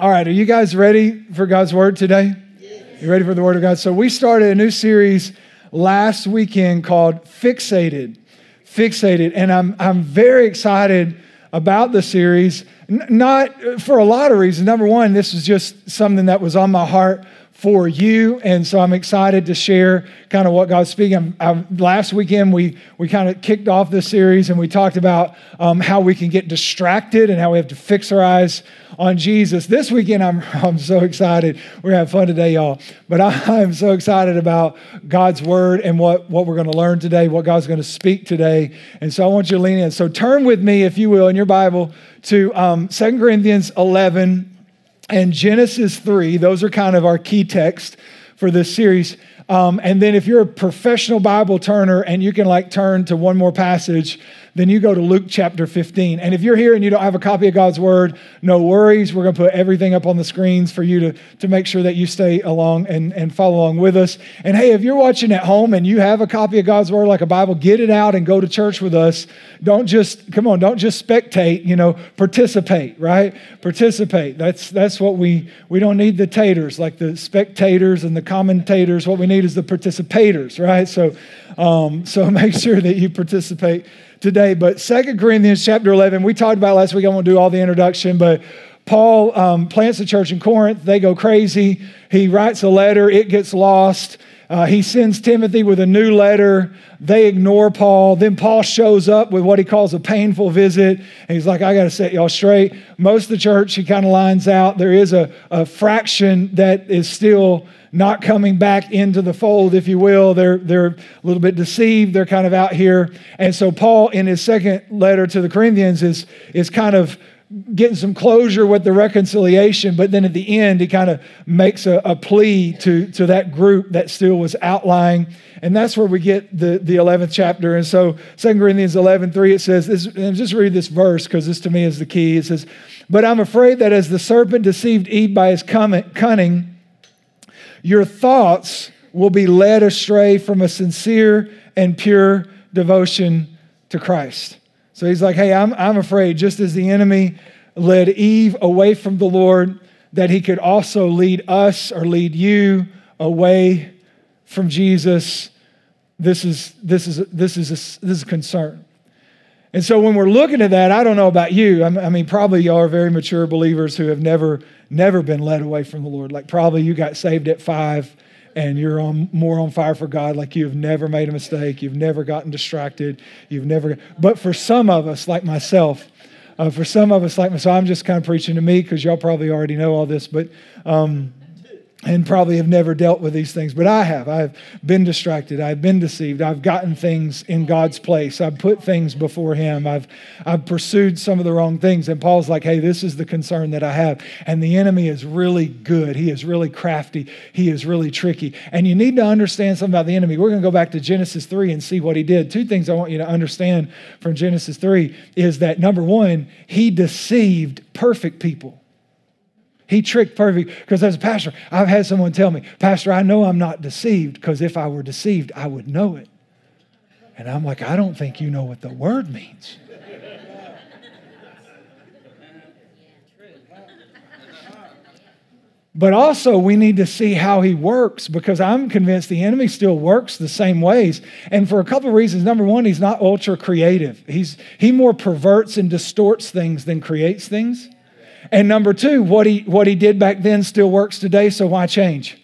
All right, are you guys ready for God's word today? Yes. You ready for the word of God? So, we started a new series last weekend called Fixated. Fixated. And I'm, I'm very excited about the series, N- not for a lot of reasons. Number one, this is just something that was on my heart for you. And so I'm excited to share kind of what God's speaking. I, I, last weekend, we, we kind of kicked off this series and we talked about um, how we can get distracted and how we have to fix our eyes on Jesus. This weekend, I'm, I'm so excited. We're having fun today, y'all. But I, am so excited about God's word and what, what we're going to learn today, what God's going to speak today. And so I want you to lean in. So turn with me, if you will, in your Bible to um, 2 Corinthians 11 and Genesis 3. Those are kind of our key texts for this series. Um, and then if you're a professional Bible turner and you can like turn to one more passage, then you go to Luke chapter 15. And if you're here and you don't have a copy of God's word, no worries. We're going to put everything up on the screens for you to, to make sure that you stay along and, and follow along with us. And hey, if you're watching at home and you have a copy of God's word like a Bible, get it out and go to church with us. Don't just, come on, don't just spectate, you know, participate, right? Participate. That's, that's what we, we don't need the taters, like the spectators and the commentators. What we need is the participators, right? So, um, so make sure that you participate today. But Second Corinthians chapter 11, we talked about last week. I won't do all the introduction, but Paul um, plants a church in Corinth. They go crazy. He writes a letter, it gets lost. Uh, he sends Timothy with a new letter. They ignore Paul. Then Paul shows up with what he calls a painful visit. And he's like, I got to set y'all straight. Most of the church, he kind of lines out. There is a, a fraction that is still not coming back into the fold, if you will. They're, they're a little bit deceived. They're kind of out here. And so, Paul, in his second letter to the Corinthians, is, is kind of getting some closure with the reconciliation, but then at the end, he kind of makes a, a, plea to, to that group that still was outlying. And that's where we get the, the 11th chapter. And so 2 Corinthians 11, 3, it says, this, and just read this verse because this to me is the key. It says, But I'm afraid that as the serpent deceived Eve by his cunning, your thoughts will be led astray from a sincere and pure devotion to Christ. So he's like, hey, I'm, I'm afraid, just as the enemy led Eve away from the Lord, that he could also lead us or lead you away from Jesus. This is, this is, this is, a, this is a concern. And so when we're looking at that, I don't know about you. I mean, probably y'all are very mature believers who have never never been led away from the Lord. Like probably you got saved at five and you're on more on fire for God, like you've never made a mistake, you've never gotten distracted, you've never. But for some of us, like myself, uh, for some of us, like myself, I'm just kind of preaching to me because y'all probably already know all this, but. Um, and probably have never dealt with these things, but I have. I've been distracted. I've been deceived. I've gotten things in God's place. I've put things before Him. I've, I've pursued some of the wrong things. And Paul's like, hey, this is the concern that I have. And the enemy is really good. He is really crafty. He is really tricky. And you need to understand something about the enemy. We're going to go back to Genesis 3 and see what he did. Two things I want you to understand from Genesis 3 is that number one, he deceived perfect people. He tricked perfect because as a pastor, I've had someone tell me, Pastor, I know I'm not deceived because if I were deceived, I would know it. And I'm like, I don't think you know what the word means. But also, we need to see how he works because I'm convinced the enemy still works the same ways. And for a couple of reasons. Number one, he's not ultra creative, he's, he more perverts and distorts things than creates things. And number two, what he, what he did back then still works today, so why change?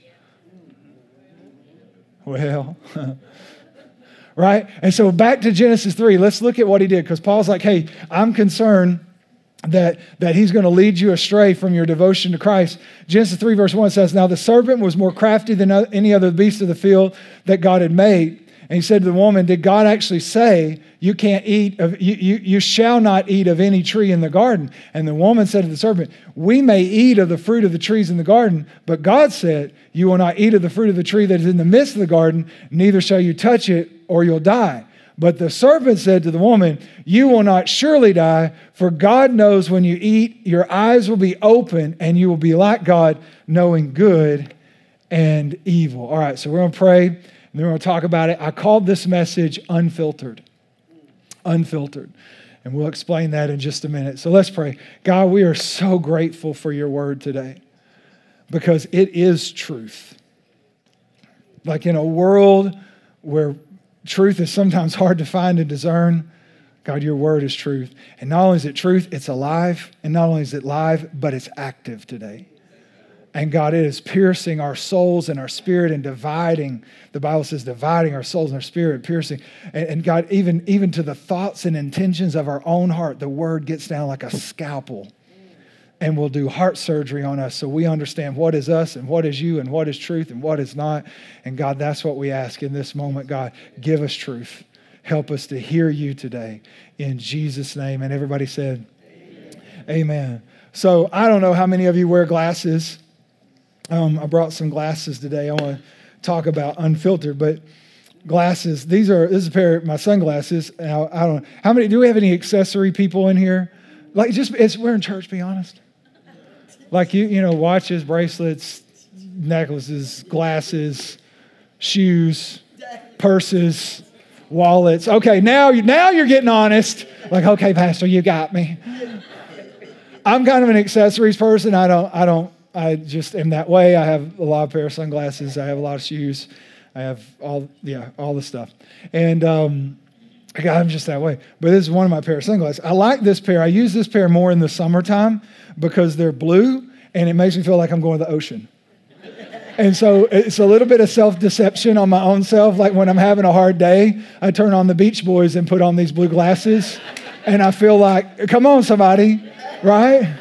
Well, right? And so back to Genesis 3, let's look at what he did because Paul's like, hey, I'm concerned that, that he's going to lead you astray from your devotion to Christ. Genesis 3, verse 1 says, Now the serpent was more crafty than any other beast of the field that God had made. And he said to the woman, Did God actually say, You can't eat of you, you, you shall not eat of any tree in the garden? And the woman said to the serpent, We may eat of the fruit of the trees in the garden, but God said, You will not eat of the fruit of the tree that is in the midst of the garden, neither shall you touch it, or you'll die. But the serpent said to the woman, You will not surely die, for God knows when you eat, your eyes will be open, and you will be like God, knowing good and evil. All right, so we're going to pray. And then to talk about it. I called this message Unfiltered. Unfiltered. And we'll explain that in just a minute. So let's pray. God, we are so grateful for your word today because it is truth. Like in a world where truth is sometimes hard to find and discern, God, your word is truth. And not only is it truth, it's alive. And not only is it live, but it's active today. And God, it is piercing our souls and our spirit and dividing. The Bible says dividing our souls and our spirit, piercing. And, and, God, even, even to the thoughts and intentions of our own heart, the word gets down like a scalpel and will do heart surgery on us so we understand what is us and what is you and what is truth and what is not. And God, that's what we ask in this moment. God, give us truth. Help us to hear you today in Jesus' name. And everybody said, Amen. Amen. So I don't know how many of you wear glasses. Um, I brought some glasses today. I want to talk about unfiltered, but glasses. These are this is a pair of my sunglasses. Now, I don't know how many. Do we have any accessory people in here? Like just it's we're in church. Be honest. Like you, you know, watches, bracelets, necklaces, glasses, shoes, purses, wallets. Okay, now you now you're getting honest. Like, okay, Pastor, you got me. I'm kind of an accessories person. I don't I don't I just am that way. I have a lot of pair of sunglasses. I have a lot of shoes. I have all, yeah, all the stuff. And um, I'm just that way. But this is one of my pair of sunglasses. I like this pair. I use this pair more in the summertime because they're blue and it makes me feel like I'm going to the ocean. And so it's a little bit of self deception on my own self. Like when I'm having a hard day, I turn on the Beach Boys and put on these blue glasses. And I feel like, come on, somebody, right?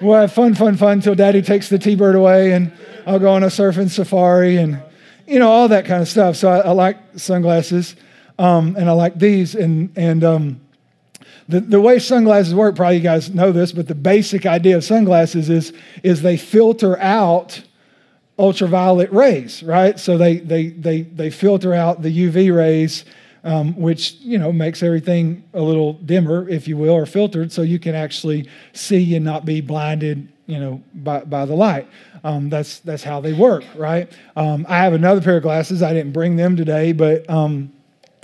We'll have fun, fun, fun until daddy takes the T Bird away and I'll go on a surfing safari and, you know, all that kind of stuff. So I, I like sunglasses um, and I like these. And, and um, the, the way sunglasses work, probably you guys know this, but the basic idea of sunglasses is, is they filter out ultraviolet rays, right? So they, they, they, they filter out the UV rays um, which you know makes everything a little dimmer, if you will, or filtered, so you can actually see and not be blinded, you know, by, by the light. Um, that's that's how they work, right? Um, I have another pair of glasses. I didn't bring them today, but um,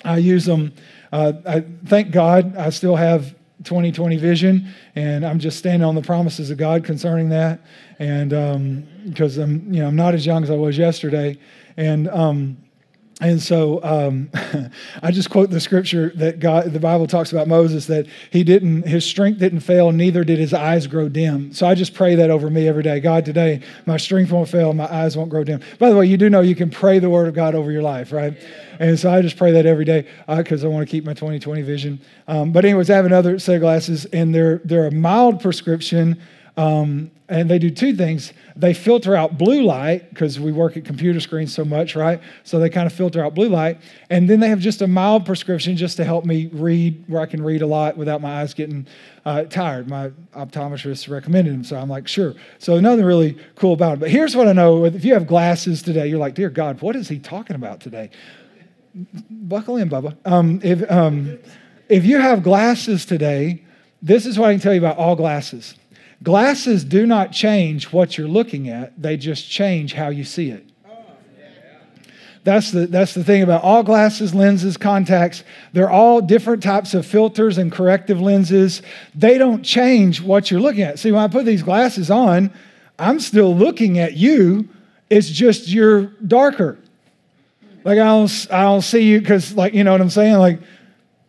I use them. Uh, I thank God I still have 2020 vision, and I'm just standing on the promises of God concerning that, and because um, I'm you know I'm not as young as I was yesterday, and um, and so um, I just quote the scripture that God, the Bible talks about Moses that he didn't, his strength didn't fail, neither did his eyes grow dim. So I just pray that over me every day. God, today my strength won't fail, my eyes won't grow dim. By the way, you do know you can pray the word of God over your life, right? And so I just pray that every day because uh, I want to keep my 2020 vision. Um, but anyways, I have another set of glasses, and they're they're a mild prescription um, and they do two things. They filter out blue light because we work at computer screens so much, right? So they kind of filter out blue light. And then they have just a mild prescription just to help me read, where I can read a lot without my eyes getting uh, tired. My optometrist recommended them, so I'm like, sure. So nothing really cool about it. But here's what I know: if you have glasses today, you're like, dear God, what is he talking about today? Buckle in, Bubba. Um, if um, if you have glasses today, this is what I can tell you about all glasses Glasses do not change what you're looking at, they just change how you see it. That's the, that's the thing about all glasses, lenses, contacts. They're all different types of filters and corrective lenses. They don't change what you're looking at. See, when I put these glasses on, I'm still looking at you. It's just you're darker. Like I don't, I don't see you because, like, you know what I'm saying? Like,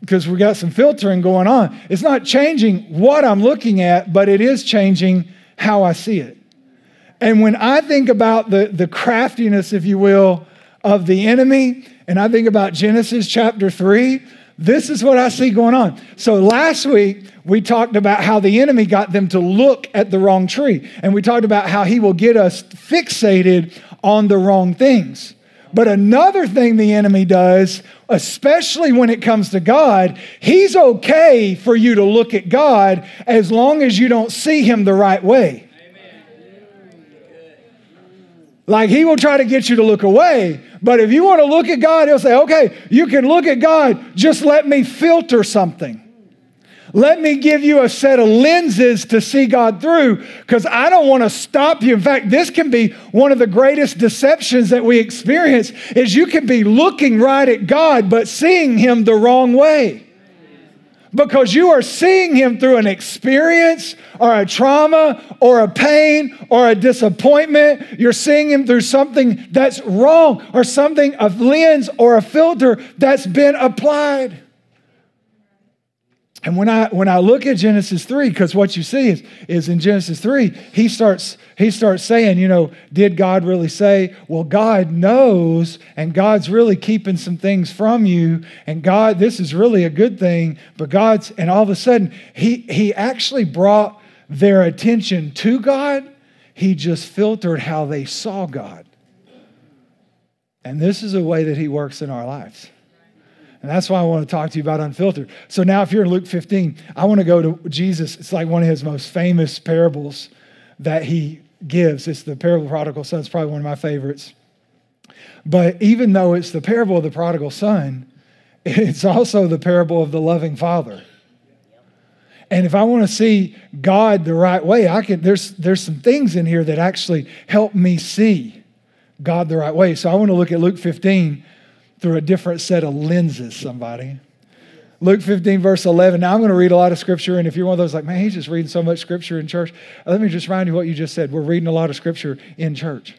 because we got some filtering going on. It's not changing what I'm looking at, but it is changing how I see it. And when I think about the, the craftiness, if you will, of the enemy, and I think about Genesis chapter 3, this is what I see going on. So last week, we talked about how the enemy got them to look at the wrong tree. And we talked about how he will get us fixated on the wrong things. But another thing the enemy does, especially when it comes to God, he's okay for you to look at God as long as you don't see him the right way. Like he will try to get you to look away, but if you want to look at God, he'll say, okay, you can look at God, just let me filter something. Let me give you a set of lenses to see God through because I don't want to stop you. In fact, this can be one of the greatest deceptions that we experience is you can be looking right at God but seeing him the wrong way. because you are seeing him through an experience or a trauma or a pain or a disappointment. You're seeing him through something that's wrong or something, a lens or a filter that's been applied. And when I when I look at Genesis 3, because what you see is, is in Genesis 3, he starts he starts saying, you know, did God really say? Well, God knows, and God's really keeping some things from you, and God, this is really a good thing, but God's, and all of a sudden, he he actually brought their attention to God. He just filtered how they saw God. And this is a way that he works in our lives. And that's why I want to talk to you about unfiltered. So now, if you're in Luke 15, I want to go to Jesus. It's like one of his most famous parables that he gives. It's the parable of the prodigal son. It's probably one of my favorites. But even though it's the parable of the prodigal son, it's also the parable of the loving father. And if I want to see God the right way, I can there's there's some things in here that actually help me see God the right way. So I want to look at Luke 15 through a different set of lenses, somebody. Luke 15, verse 11. Now, I'm going to read a lot of scripture, and if you're one of those like, man, he's just reading so much scripture in church, let me just remind you what you just said. We're reading a lot of scripture in church.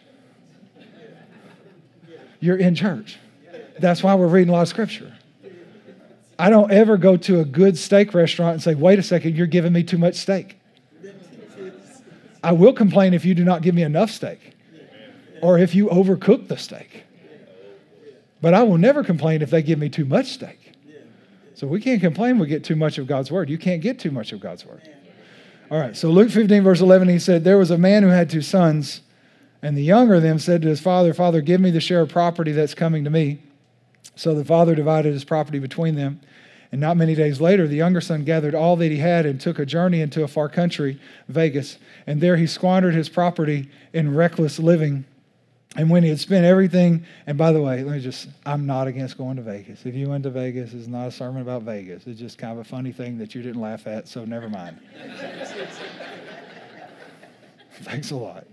You're in church. That's why we're reading a lot of scripture. I don't ever go to a good steak restaurant and say, wait a second, you're giving me too much steak. I will complain if you do not give me enough steak or if you overcook the steak. But I will never complain if they give me too much steak. So we can't complain we get too much of God's word. You can't get too much of God's word. All right, so Luke 15, verse 11, he said, There was a man who had two sons, and the younger of them said to his father, Father, give me the share of property that's coming to me. So the father divided his property between them. And not many days later, the younger son gathered all that he had and took a journey into a far country, Vegas. And there he squandered his property in reckless living. And when he had spent everything, and by the way, let me just, I'm not against going to Vegas. If you went to Vegas, it's not a sermon about Vegas. It's just kind of a funny thing that you didn't laugh at, so never mind. Thanks a lot.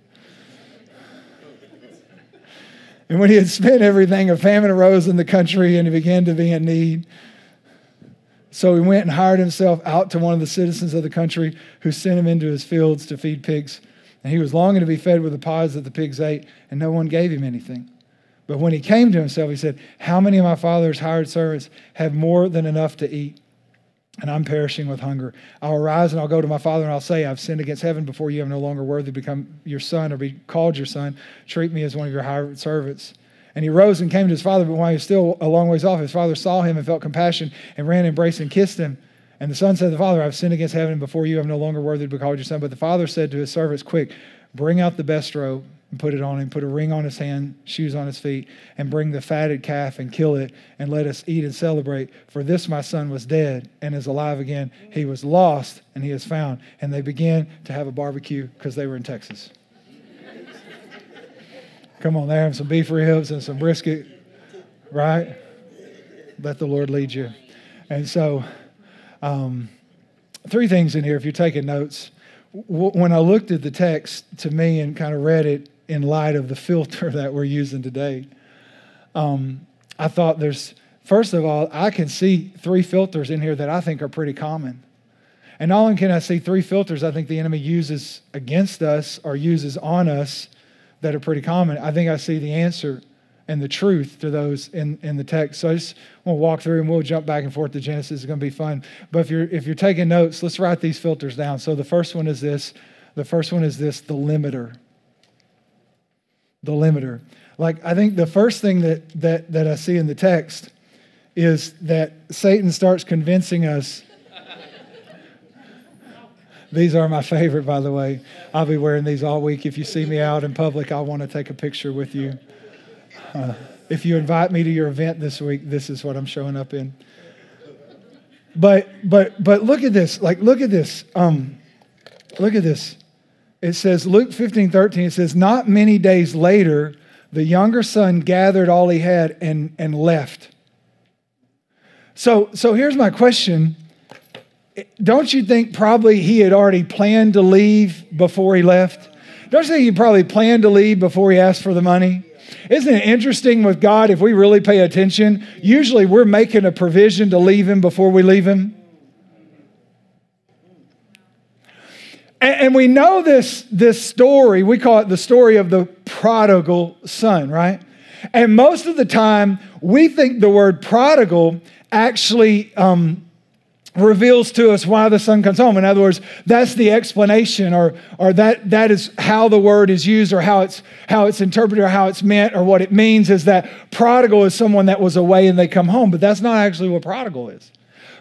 And when he had spent everything, a famine arose in the country and he began to be in need. So he went and hired himself out to one of the citizens of the country who sent him into his fields to feed pigs. And he was longing to be fed with the pods that the pigs ate, and no one gave him anything. But when he came to himself, he said, How many of my father's hired servants have more than enough to eat? And I'm perishing with hunger. I'll arise and I'll go to my father and I'll say, I've sinned against heaven before you. I'm no longer worthy to become your son or be called your son. Treat me as one of your hired servants. And he rose and came to his father, but while he was still a long ways off, his father saw him and felt compassion and ran, and embraced, and kissed him. And the son said to the father, I've sinned against heaven before you. I'm no longer worthy to be called your son. But the father said to his servants, Quick, bring out the best robe and put it on him, put a ring on his hand, shoes on his feet, and bring the fatted calf and kill it, and let us eat and celebrate. For this my son was dead and is alive again. He was lost and he is found. And they began to have a barbecue because they were in Texas. Come on, they're having some beef ribs and some brisket, right? Let the Lord lead you. And so, um, three things in here if you're taking notes. When I looked at the text to me and kind of read it in light of the filter that we're using today, um, I thought there's, first of all, I can see three filters in here that I think are pretty common. And not only can I see three filters I think the enemy uses against us or uses on us that are pretty common, I think I see the answer and the truth to those in, in the text. So I just want to walk through and we'll jump back and forth to Genesis. It's going to be fun. But if you're if you're taking notes, let's write these filters down. So the first one is this. The first one is this, the limiter. The limiter. Like I think the first thing that that that I see in the text is that Satan starts convincing us. These are my favorite, by the way. I'll be wearing these all week. If you see me out in public, I want to take a picture with you. Uh, if you invite me to your event this week, this is what I'm showing up in. But but but look at this. Like look at this. Um, look at this. It says Luke 15, 13, it says, Not many days later, the younger son gathered all he had and, and left. So so here's my question. Don't you think probably he had already planned to leave before he left? Don't you think he probably planned to leave before he asked for the money? Isn't it interesting with God if we really pay attention? Usually we're making a provision to leave Him before we leave Him. And, and we know this, this story, we call it the story of the prodigal son, right? And most of the time, we think the word prodigal actually um, reveals to us why the son comes home. In other words, that's the explanation, or, or that, that is how the word is used, or how it's, how it's interpreted, or how it's meant, or what it means is that prodigal is someone that was away and they come home. But that's not actually what prodigal is.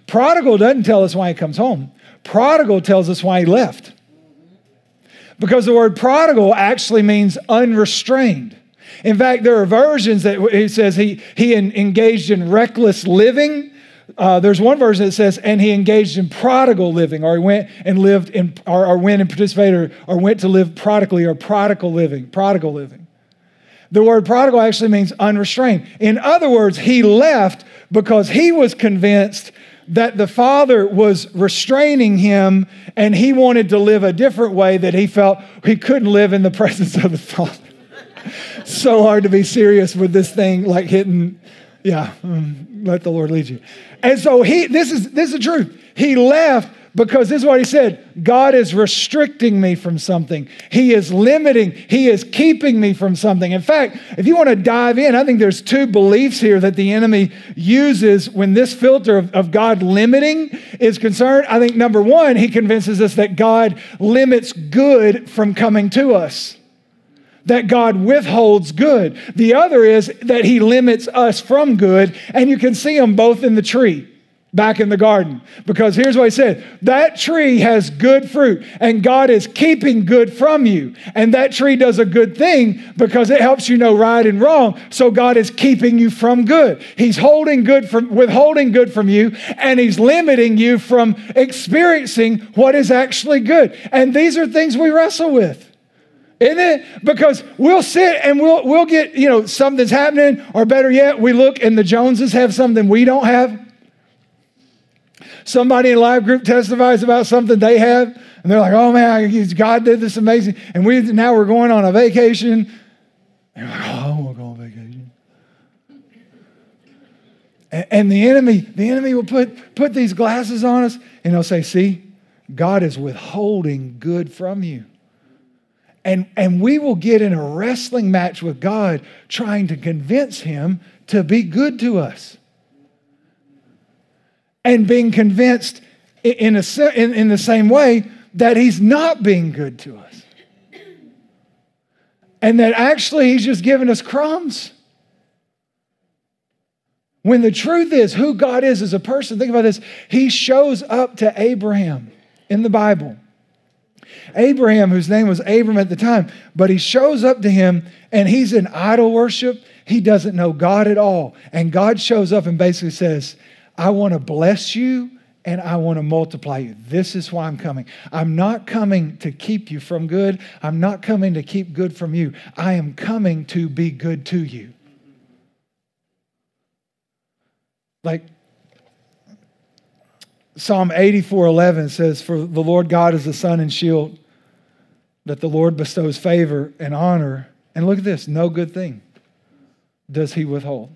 Prodigal doesn't tell us why he comes home, prodigal tells us why he left. Because the word prodigal actually means unrestrained. In fact, there are versions that it says he, he engaged in reckless living. Uh, there's one version that says, and he engaged in prodigal living, or he went and lived in, or, or went and participated, or, or went to live prodigally, or prodigal living, prodigal living. The word prodigal actually means unrestrained. In other words, he left because he was convinced that the father was restraining him and he wanted to live a different way that he felt he couldn't live in the presence of the father so hard to be serious with this thing, like hitting, yeah, um, let the Lord lead you. And so he, this is this is the truth. He left because this is what he said God is restricting me from something. He is limiting, He is keeping me from something. In fact, if you want to dive in, I think there's two beliefs here that the enemy uses when this filter of, of God limiting is concerned. I think number one, he convinces us that God limits good from coming to us that God withholds good. The other is that he limits us from good, and you can see them both in the tree back in the garden. Because here's what he said that tree has good fruit, and God is keeping good from you. And that tree does a good thing because it helps you know right and wrong. So God is keeping you from good. He's holding good from withholding good from you, and he's limiting you from experiencing what is actually good. And these are things we wrestle with. Isn't it? Because we'll sit and we'll, we'll get, you know, something's happening, or better yet, we look and the Joneses have something we don't have. Somebody in live group testifies about something they have, and they're like, oh man, God did this amazing. And we now we're going on a vacation. And like, oh, we'll go on vacation. And, and the enemy, the enemy will put, put these glasses on us, and he'll say, see, God is withholding good from you. And, and we will get in a wrestling match with God trying to convince Him to be good to us. And being convinced in, a, in, in the same way that He's not being good to us. And that actually He's just giving us crumbs. When the truth is who God is as a person, think about this. He shows up to Abraham in the Bible Abraham, whose name was Abram at the time, but he shows up to him and he's in idol worship. He doesn't know God at all. And God shows up and basically says, I want to bless you and I want to multiply you. This is why I'm coming. I'm not coming to keep you from good. I'm not coming to keep good from you. I am coming to be good to you. Like Psalm 84 11 says, For the Lord God is the sun and shield, that the Lord bestows favor and honor. And look at this no good thing does he withhold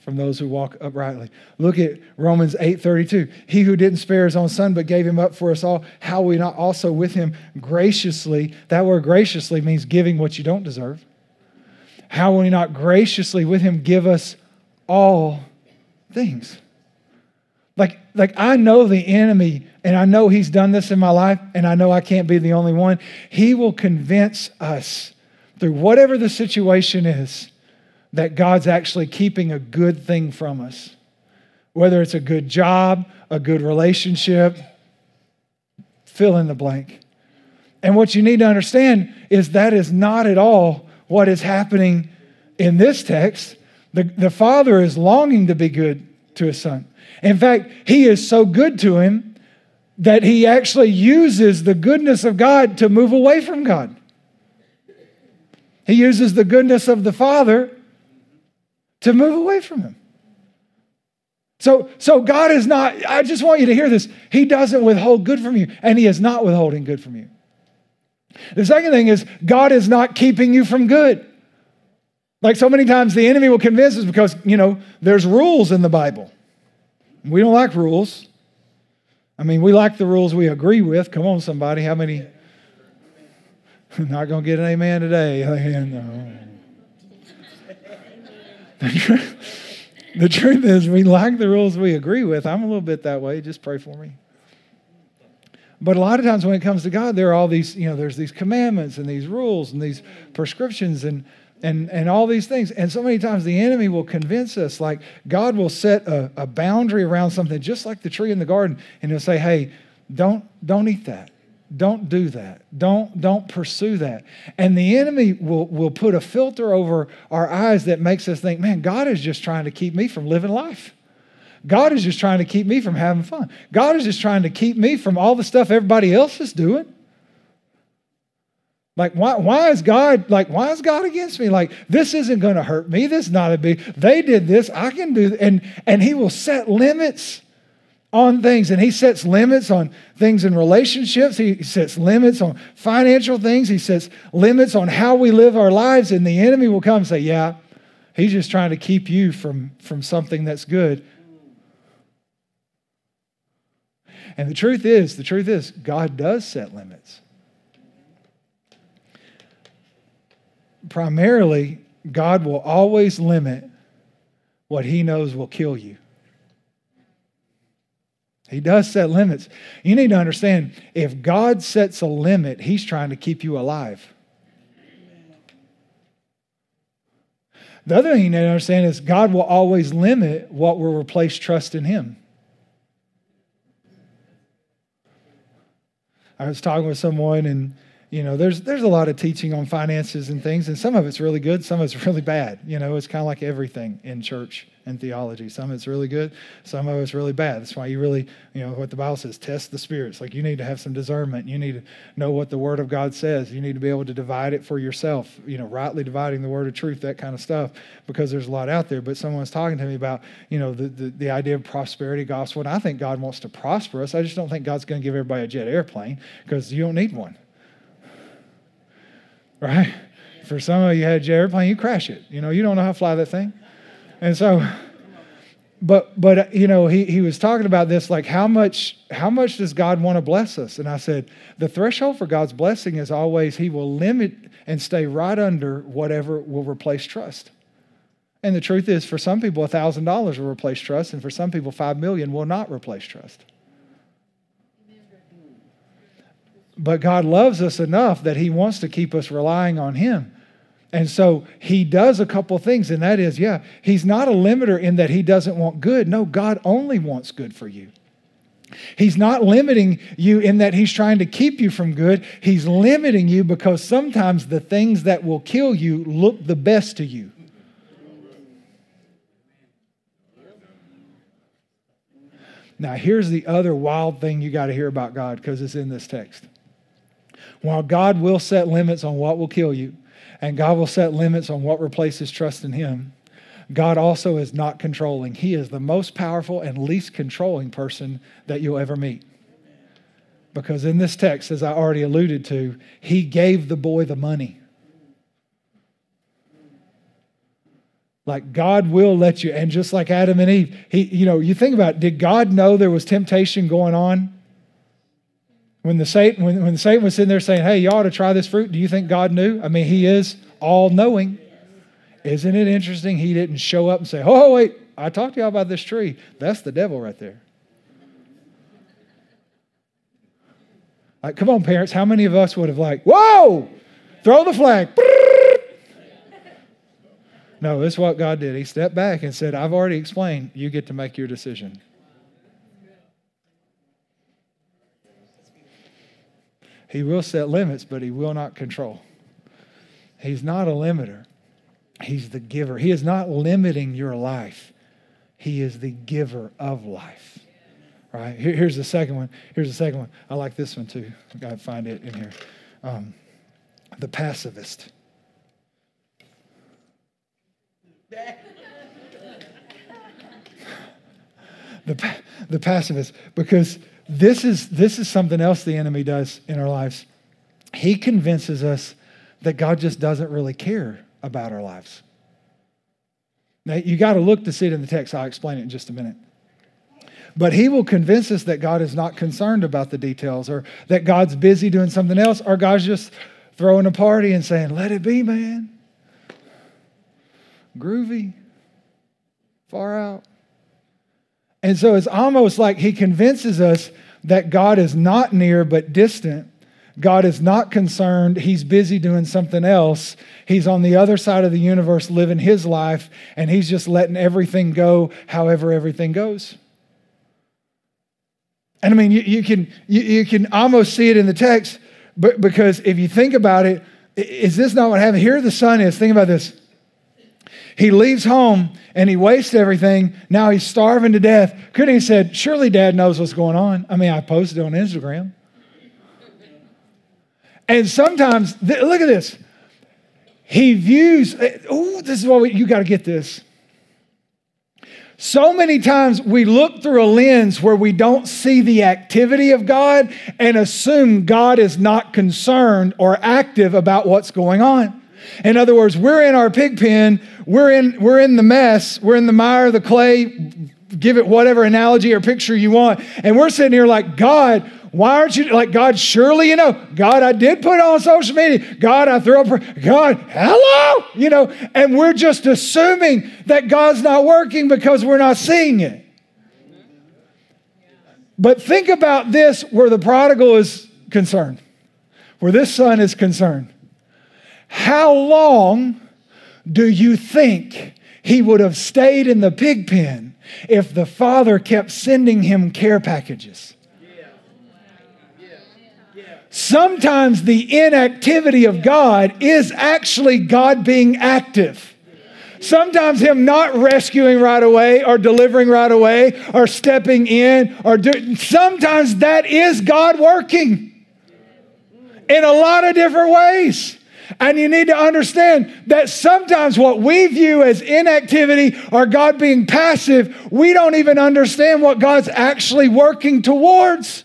from those who walk uprightly. Look at Romans 8:32. He who didn't spare his own son but gave him up for us all, how will we not also with him graciously? That word graciously means giving what you don't deserve. How will we not graciously with him give us all things? Like, I know the enemy, and I know he's done this in my life, and I know I can't be the only one. He will convince us through whatever the situation is that God's actually keeping a good thing from us. Whether it's a good job, a good relationship, fill in the blank. And what you need to understand is that is not at all what is happening in this text. The, the father is longing to be good to his son. In fact, he is so good to him that he actually uses the goodness of God to move away from God. He uses the goodness of the Father to move away from him. So, so God is not, I just want you to hear this. He doesn't withhold good from you, and He is not withholding good from you. The second thing is, God is not keeping you from good. Like so many times, the enemy will convince us because, you know, there's rules in the Bible. We don't like rules. I mean, we like the rules we agree with. Come on, somebody. How many Not going to get an amen today. The, truth, the truth is, we like the rules we agree with. I'm a little bit that way. Just pray for me. But a lot of times when it comes to God, there are all these, you know, there's these commandments and these rules and these prescriptions and and and all these things. And so many times the enemy will convince us, like God will set a, a boundary around something, just like the tree in the garden, and he'll say, Hey, don't don't eat that. Don't do that. Don't don't pursue that. And the enemy will will put a filter over our eyes that makes us think, man, God is just trying to keep me from living life. God is just trying to keep me from having fun. God is just trying to keep me from all the stuff everybody else is doing. Like, why, why is God, like, why is God against me? Like, this isn't going to hurt me. This is not a big, they did this, I can do, and, and he will set limits on things. And he sets limits on things in relationships. He sets limits on financial things. He sets limits on how we live our lives. And the enemy will come and say, yeah, he's just trying to keep you from, from something that's good. And the truth is, the truth is, God does set limits. Primarily, God will always limit what he knows will kill you. He does set limits. You need to understand if God sets a limit, he's trying to keep you alive. The other thing you need to understand is God will always limit what will replace trust in him. I was talking with someone, and you know, there's there's a lot of teaching on finances and things, and some of it's really good, some of it's really bad. You know, it's kind of like everything in church and theology. Some of it's really good, some of it's really bad. That's why you really, you know, what the Bible says, test the spirits. Like you need to have some discernment. You need to know what the Word of God says. You need to be able to divide it for yourself. You know, rightly dividing the word of truth, that kind of stuff, because there's a lot out there. But someone was talking to me about, you know, the the, the idea of prosperity gospel, and I think God wants to prosper us. I just don't think God's going to give everybody a jet airplane because you don't need one right? For some of you had jet airplane, you crash it. You know, you don't know how to fly that thing. And so, but but uh, you know, he he was talking about this like how much how much does God want to bless us? And I said the threshold for God's blessing is always He will limit and stay right under whatever will replace trust. And the truth is, for some people, thousand dollars will replace trust, and for some people, 5 million will not replace trust. But God loves us enough that He wants to keep us relying on Him. And so he does a couple things, and that is, yeah, he's not a limiter in that he doesn't want good. No, God only wants good for you. He's not limiting you in that he's trying to keep you from good. He's limiting you because sometimes the things that will kill you look the best to you. Now, here's the other wild thing you got to hear about God because it's in this text. While God will set limits on what will kill you, and God will set limits on what replaces trust in Him, God also is not controlling. He is the most powerful and least controlling person that you'll ever meet. Because in this text, as I already alluded to, He gave the boy the money. Like God will let you, and just like Adam and Eve, he, you know, you think about it, did God know there was temptation going on? When the Satan, when, when Satan was sitting there saying, Hey, you ought to try this fruit, do you think God knew? I mean, he is all knowing. Isn't it interesting? He didn't show up and say, Oh, wait, I talked to y'all about this tree. That's the devil right there. Like, come on, parents, how many of us would have like, whoa, throw the flag? No, this is what God did. He stepped back and said, I've already explained. You get to make your decision. He will set limits, but he will not control. He's not a limiter, he's the giver. He is not limiting your life, he is the giver of life. Right? Here, here's the second one. Here's the second one. I like this one too. I gotta find it in here. Um, the pacifist. the, the pacifist, because this is, this is something else the enemy does in our lives. He convinces us that God just doesn't really care about our lives. Now, you got to look to see it in the text. I'll explain it in just a minute. But he will convince us that God is not concerned about the details or that God's busy doing something else or God's just throwing a party and saying, Let it be, man. Groovy, far out. And so it's almost like he convinces us that God is not near but distant. God is not concerned. He's busy doing something else. He's on the other side of the universe living his life, and he's just letting everything go however everything goes. And I mean, you, you can, you, you, can almost see it in the text, but because if you think about it, is this not what happened? Here the son is. Think about this. He leaves home and he wastes everything. Now he's starving to death. Couldn't he said, Surely dad knows what's going on? I mean, I posted on Instagram. And sometimes, th- look at this. He views, oh, this is what you got to get this. So many times we look through a lens where we don't see the activity of God and assume God is not concerned or active about what's going on. In other words, we're in our pig pen, we're in, we're in the mess, we're in the mire, the clay, give it whatever analogy or picture you want. And we're sitting here like, God, why aren't you like God? Surely you know, God, I did put on social media. God, I threw up. God, hello, you know, and we're just assuming that God's not working because we're not seeing it. But think about this where the prodigal is concerned, where this son is concerned. How long do you think he would have stayed in the pig pen if the father kept sending him care packages? Sometimes the inactivity of God is actually God being active. Sometimes Him not rescuing right away or delivering right away or stepping in or doing, sometimes that is God working in a lot of different ways. And you need to understand that sometimes what we view as inactivity or God being passive, we don't even understand what God's actually working towards.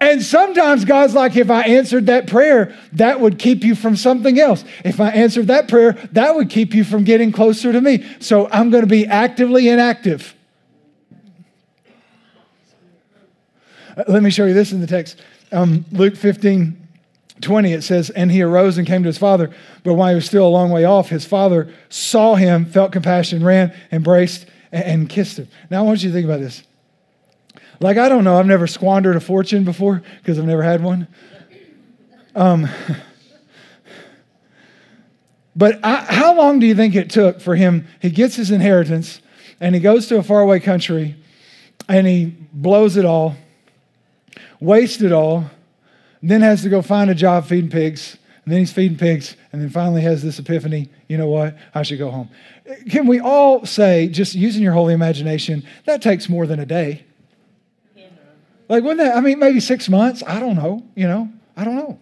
And sometimes God's like, if I answered that prayer, that would keep you from something else. If I answered that prayer, that would keep you from getting closer to me. So I'm going to be actively inactive. Uh, let me show you this in the text. Um, Luke 15, 20, it says, And he arose and came to his father. But while he was still a long way off, his father saw him, felt compassion, ran, embraced, and, kissed him. Now I want you to think about this. Like, I don't know, I've never squandered a fortune before because I've never had one. Um, but I, how long do you think it took for him? He gets his inheritance and he goes to a faraway country and he blows it all, wastes it all, then has to go find a job feeding pigs. And then he's feeding pigs, and then finally has this epiphany you know what? I should go home. Can we all say, just using your holy imagination, that takes more than a day? Like, wouldn't that, I mean, maybe six months? I don't know, you know, I don't know.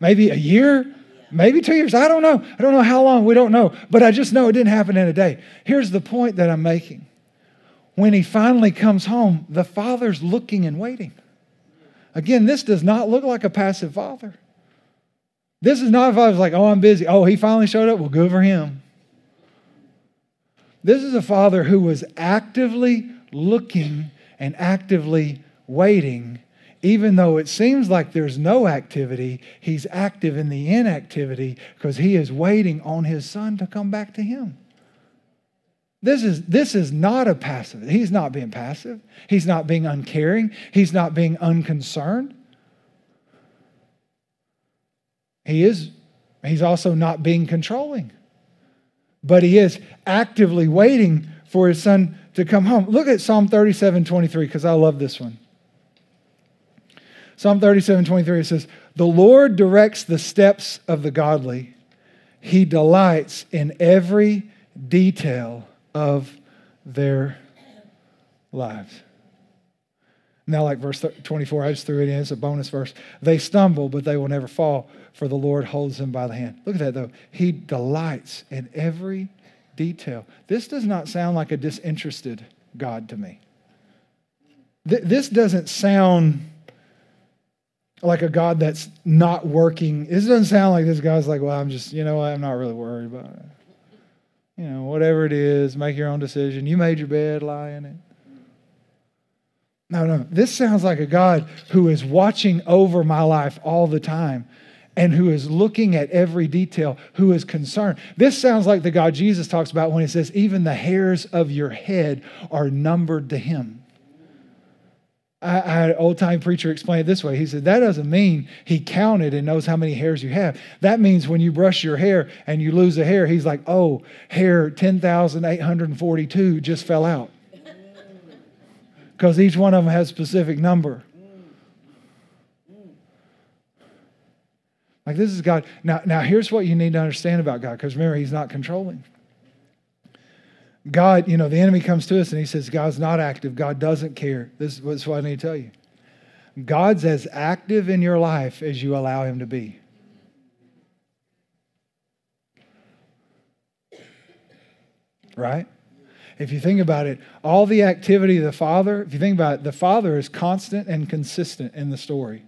Maybe a year, maybe two years, I don't know. I don't know how long, we don't know. But I just know it didn't happen in a day. Here's the point that I'm making. When he finally comes home, the father's looking and waiting. Again, this does not look like a passive father. This is not if I was like, oh, I'm busy. Oh, he finally showed up. Well, good for him. This is a father who was actively looking and actively waiting, even though it seems like there's no activity, he's active in the inactivity because he is waiting on his son to come back to him. This is, this is not a passive. He's not being passive. He's not being uncaring. He's not being unconcerned. He is, he's also not being controlling. But he is actively waiting for his son to come home. Look at Psalm 37 23, because I love this one. Psalm 37 23 it says, The Lord directs the steps of the godly, He delights in every detail of their lives. Now, like verse 24, I just threw it in. It's a bonus verse. They stumble, but they will never fall, for the Lord holds them by the hand. Look at that, though. He delights in every detail. This does not sound like a disinterested God to me. Th- this doesn't sound like a God that's not working. This doesn't sound like this God's like, well, I'm just, you know, I'm not really worried about it. You know, whatever it is, make your own decision. You made your bed, lie in it. No, no. This sounds like a God who is watching over my life all the time and who is looking at every detail, who is concerned. This sounds like the God Jesus talks about when he says, Even the hairs of your head are numbered to him. I, I had an old time preacher explain it this way. He said, That doesn't mean he counted and knows how many hairs you have. That means when you brush your hair and you lose a hair, he's like, Oh, hair 10,842 just fell out. Because each one of them has a specific number. Like this is God. Now, now here's what you need to understand about God, because remember, He's not controlling. God, you know, the enemy comes to us and he says, God's not active. God doesn't care. This is what I need to tell you. God's as active in your life as you allow him to be. Right? If you think about it, all the activity of the Father, if you think about it, the Father is constant and consistent in the story.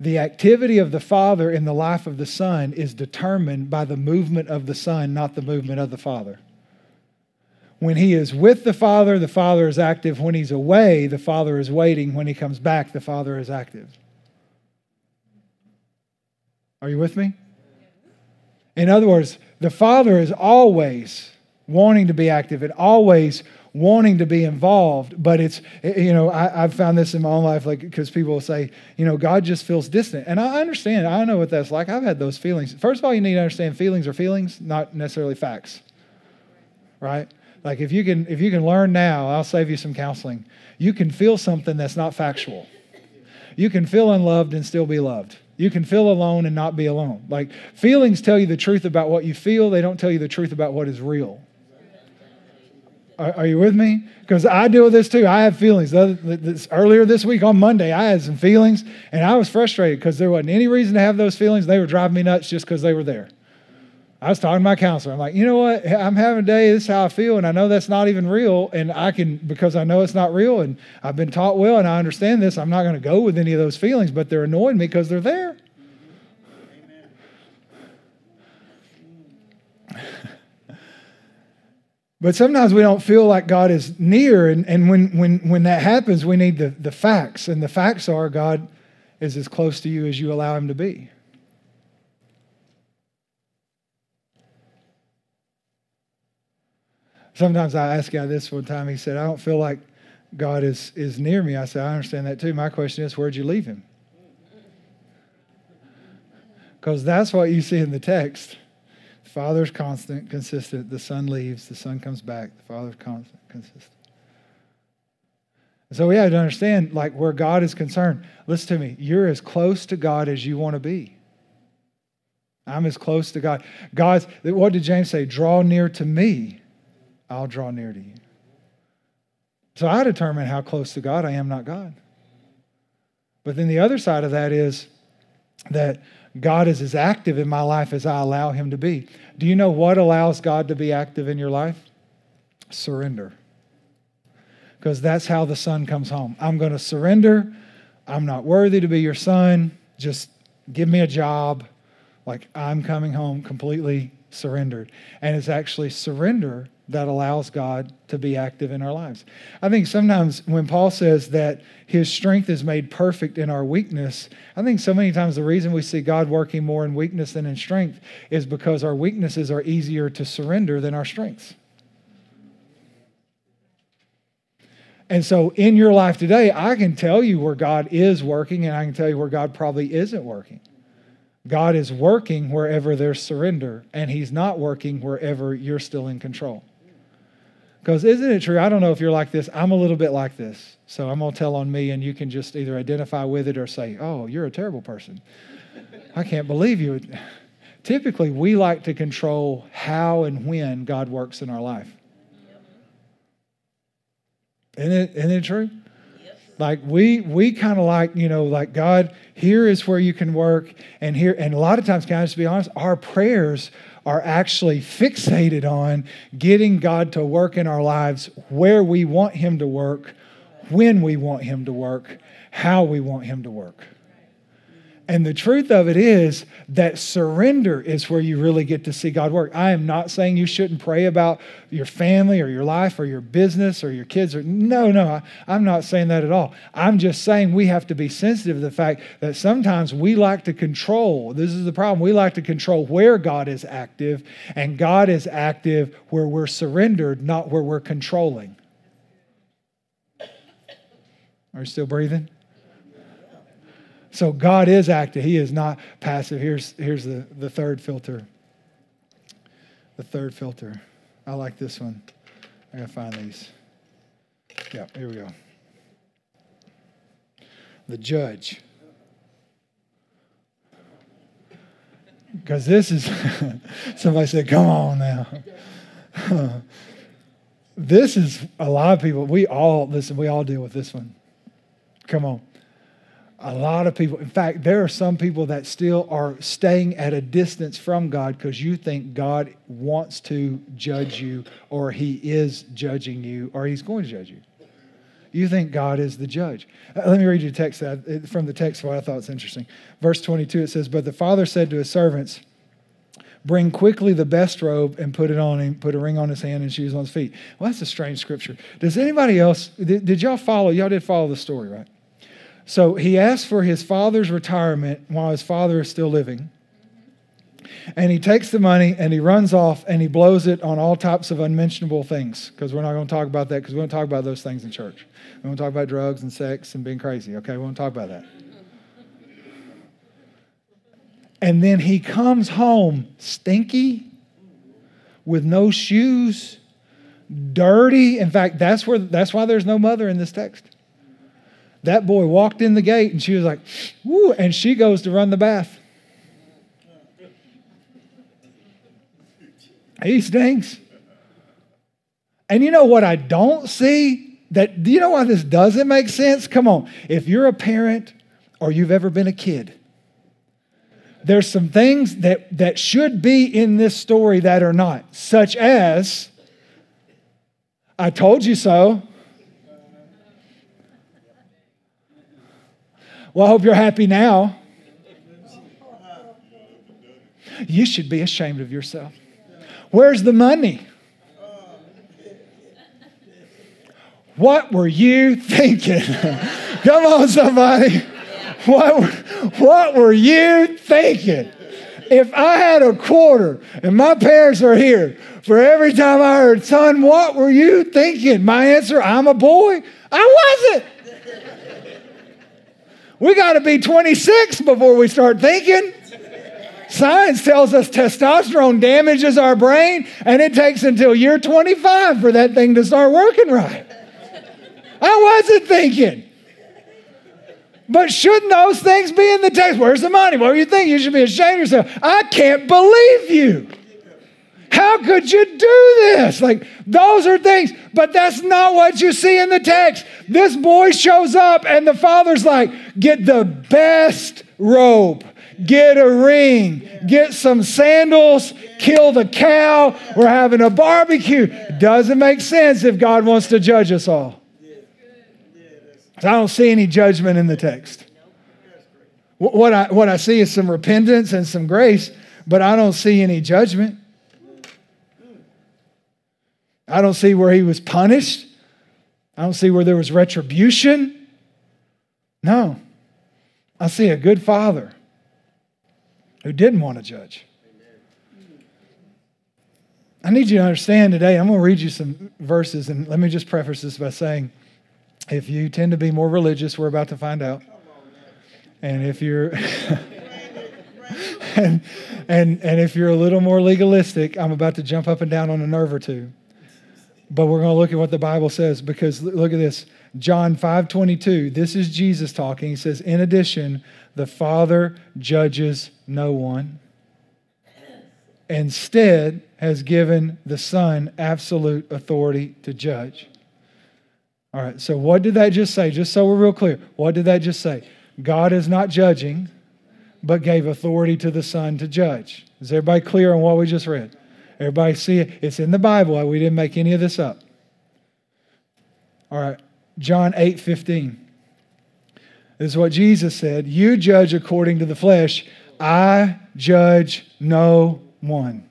The activity of the Father in the life of the Son is determined by the movement of the Son, not the movement of the Father. When he is with the Father, the Father is active. When he's away, the Father is waiting. When he comes back, the Father is active. Are you with me? In other words, the Father is always wanting to be active and always wanting to be involved but it's you know I, have found this in my own life like because people will say you know god just feels distant and i understand i know what that's like i've had those feelings first of all you need to understand feelings are feelings not necessarily facts right like if you can if you can learn now, I'll save you some counseling. You can feel something that's not factual. You can feel unloved and still be loved. You can feel alone and not be alone. Like feelings tell you the truth about what you feel, they don't tell you the truth about what is real. Are, are you with me? Because I deal with this too. I have feelings. earlier this week on Monday, I had some feelings and I was frustrated because there wasn't any reason to have those feelings. They were driving me nuts just because they were there. I was talking to my counselor. I'm like, you know what? I'm having a day. This is how I feel. And I know that's not even real. And I can, because I know it's not real and I've been taught well and I understand this, I'm not going to go with any of those feelings, but they're annoying me because they're there. but sometimes we don't feel like God is near. And, and when, when, when that happens, we need the, the facts. And the facts are God is as close to you as you allow him to be. Sometimes I ask God this one time. He said, I don't feel like God is, is near me. I said, I understand that too. My question is, where'd you leave him? Because that's what you see in the text. The Father's constant, consistent. The Son leaves. The Son comes back. The Father's constant, consistent. So we have to understand, like, where God is concerned. Listen to me. You're as close to God as you want to be. I'm as close to God. God's, what did James say? Draw near to me I'll draw near to you. So I determine how close to God I am, not God. But then the other side of that is that God is as active in my life as I allow Him to be. Do you know what allows God to be active in your life? Surrender. Because that's how the son comes home. I'm going to surrender. I'm not worthy to be your son. Just give me a job. Like I'm coming home completely surrendered. And it's actually surrender that allows God to be active in our lives. I think sometimes when Paul says that his strength is made perfect in our weakness, I think so many times the reason we see God working more in weakness than in strength is because our weaknesses are easier to surrender than our strengths. And so in your life today, I can tell you where God is working and I can tell you where God probably isn't working. God is working wherever there's surrender, and He's not working wherever you're still in control. Because isn't it true? I don't know if you're like this. I'm a little bit like this. So I'm going to tell on me, and you can just either identify with it or say, oh, you're a terrible person. I can't believe you. Typically, we like to control how and when God works in our life. Isn't it, isn't it true? Like we we kind of like, you know, like God, here is where you can work, and here, and a lot of times, can I just be honest, our prayers are actually fixated on getting God to work in our lives where we want Him to work, when we want Him to work, how we want Him to work. And the truth of it is that surrender is where you really get to see God work. I am not saying you shouldn't pray about your family or your life or your business or your kids. Or, no, no, I, am not saying that at all. I'm just saying we have to be sensitive to the fact that sometimes we like to control. This is the problem. We like to control where God is active, and God is active where we're surrendered, not where we're controlling. Are you still breathing? So God is active. He is not passive. Here's, here's the, the third filter. The third filter. I like this one. I gotta find these. Yeah, here we go. The judge. Because this is, somebody said, come on now. this is a lot of people, we all, listen, we all deal with this one. Come on. A lot of people, in fact, there are some people that still are staying at a distance from God because you think God wants to judge you or he is judging you or he's going to judge you. You think God is the judge. Uh, let me read you a text uh, from the text what I thought was interesting. Verse 22, it says, But the father said to his servants, Bring quickly the best robe and put it on him, put a ring on his hand and shoes on his feet. Well, that's a strange scripture. Does anybody else, did, did y'all follow? Y'all did follow the story, right? So he asks for his father's retirement while his father is still living. And he takes the money and he runs off and he blows it on all types of unmentionable things because we're not going to talk about that because we won't talk about those things in church. We won't talk about drugs and sex and being crazy, okay? We won't talk about that. And then he comes home stinky with no shoes, dirty. In fact, that's where that's why there's no mother in this text. That boy walked in the gate and she was like, woo, and she goes to run the bath. He stinks. And you know what I don't see? That do you know why this doesn't make sense? Come on. If you're a parent or you've ever been a kid, there's some things that, that should be in this story that are not, such as, I told you so. Well, I hope you're happy now. You should be ashamed of yourself. Where's the money? What were you thinking? Come on, somebody. What, what were you thinking? If I had a quarter and my parents are here, for every time I heard, son, what were you thinking? My answer, I'm a boy. I wasn't. We got to be 26 before we start thinking. Science tells us testosterone damages our brain, and it takes until you're 25 for that thing to start working right. I wasn't thinking. But shouldn't those things be in the text? Where's the money? What do you think? You should be ashamed of yourself. I can't believe you. How could you do this? Like, those are things, but that's not what you see in the text. This boy shows up, and the father's like, get the best robe, get a ring, get some sandals, kill the cow. We're having a barbecue. Doesn't make sense if God wants to judge us all. I don't see any judgment in the text. What I, what I see is some repentance and some grace, but I don't see any judgment. I don't see where he was punished. I don't see where there was retribution. No. I see a good father who didn't want to judge. I need you to understand today, I'm going to read you some verses, and let me just preface this by saying if you tend to be more religious, we're about to find out. And if you're. and, and, and if you're a little more legalistic, I'm about to jump up and down on a nerve or two. But we're going to look at what the Bible says because look at this. John 5:22. This is Jesus talking. He says, "In addition, the Father judges no one. Instead, has given the Son absolute authority to judge." All right. So what did that just say? Just so we're real clear. What did that just say? God is not judging, but gave authority to the Son to judge. Is everybody clear on what we just read? Everybody see it? It's in the Bible. We didn't make any of this up. All right. John 8 15. This is what Jesus said. You judge according to the flesh. I judge no one.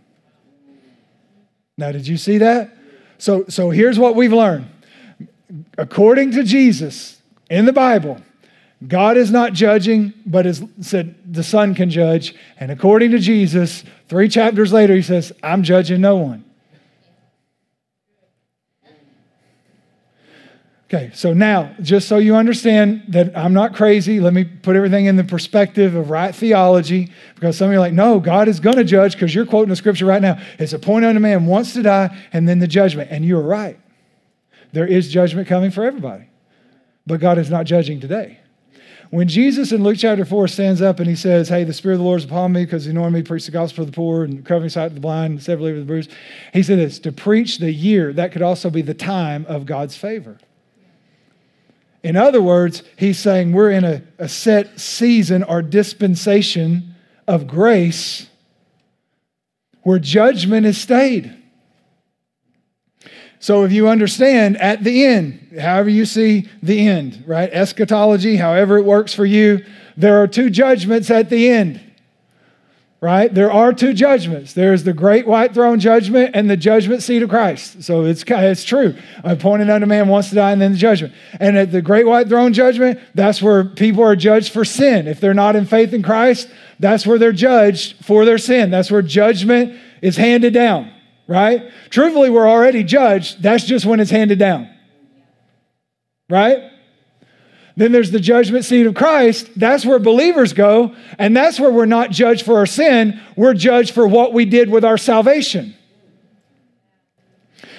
Now, did you see that? So, so here's what we've learned. According to Jesus in the Bible, God is not judging, but is said the Son can judge. And according to Jesus, three chapters later, he says, I'm judging no one. Okay, so now, just so you understand that I'm not crazy, let me put everything in the perspective of right theology, because some of you are like, no, God is going to judge because you're quoting the scripture right now. It's appointed unto man once to die and then the judgment. And you're right. There is judgment coming for everybody, but God is not judging today. When Jesus in Luke chapter 4 stands up and he says, Hey, the Spirit of the Lord is upon me because he anointed me to preach the gospel to the poor and the covering sight to the blind and set believer the bruised. He said this to preach the year, that could also be the time of God's favor. In other words, he's saying we're in a, a set season or dispensation of grace where judgment is stayed. So if you understand at the end, however you see the end, right? Eschatology, however it works for you, there are two judgments at the end right? There are two judgments. There's the great white throne judgment and the judgment seat of Christ. So it's, it's true. Appointed unto man wants to die and then the judgment. And at the great white throne judgment, that's where people are judged for sin. If they're not in faith in Christ, that's where they're judged for their sin. That's where judgment is handed down, right? Truthfully, we're already judged. That's just when it's handed down, right? Then there's the judgment seat of Christ. That's where believers go. And that's where we're not judged for our sin, we're judged for what we did with our salvation.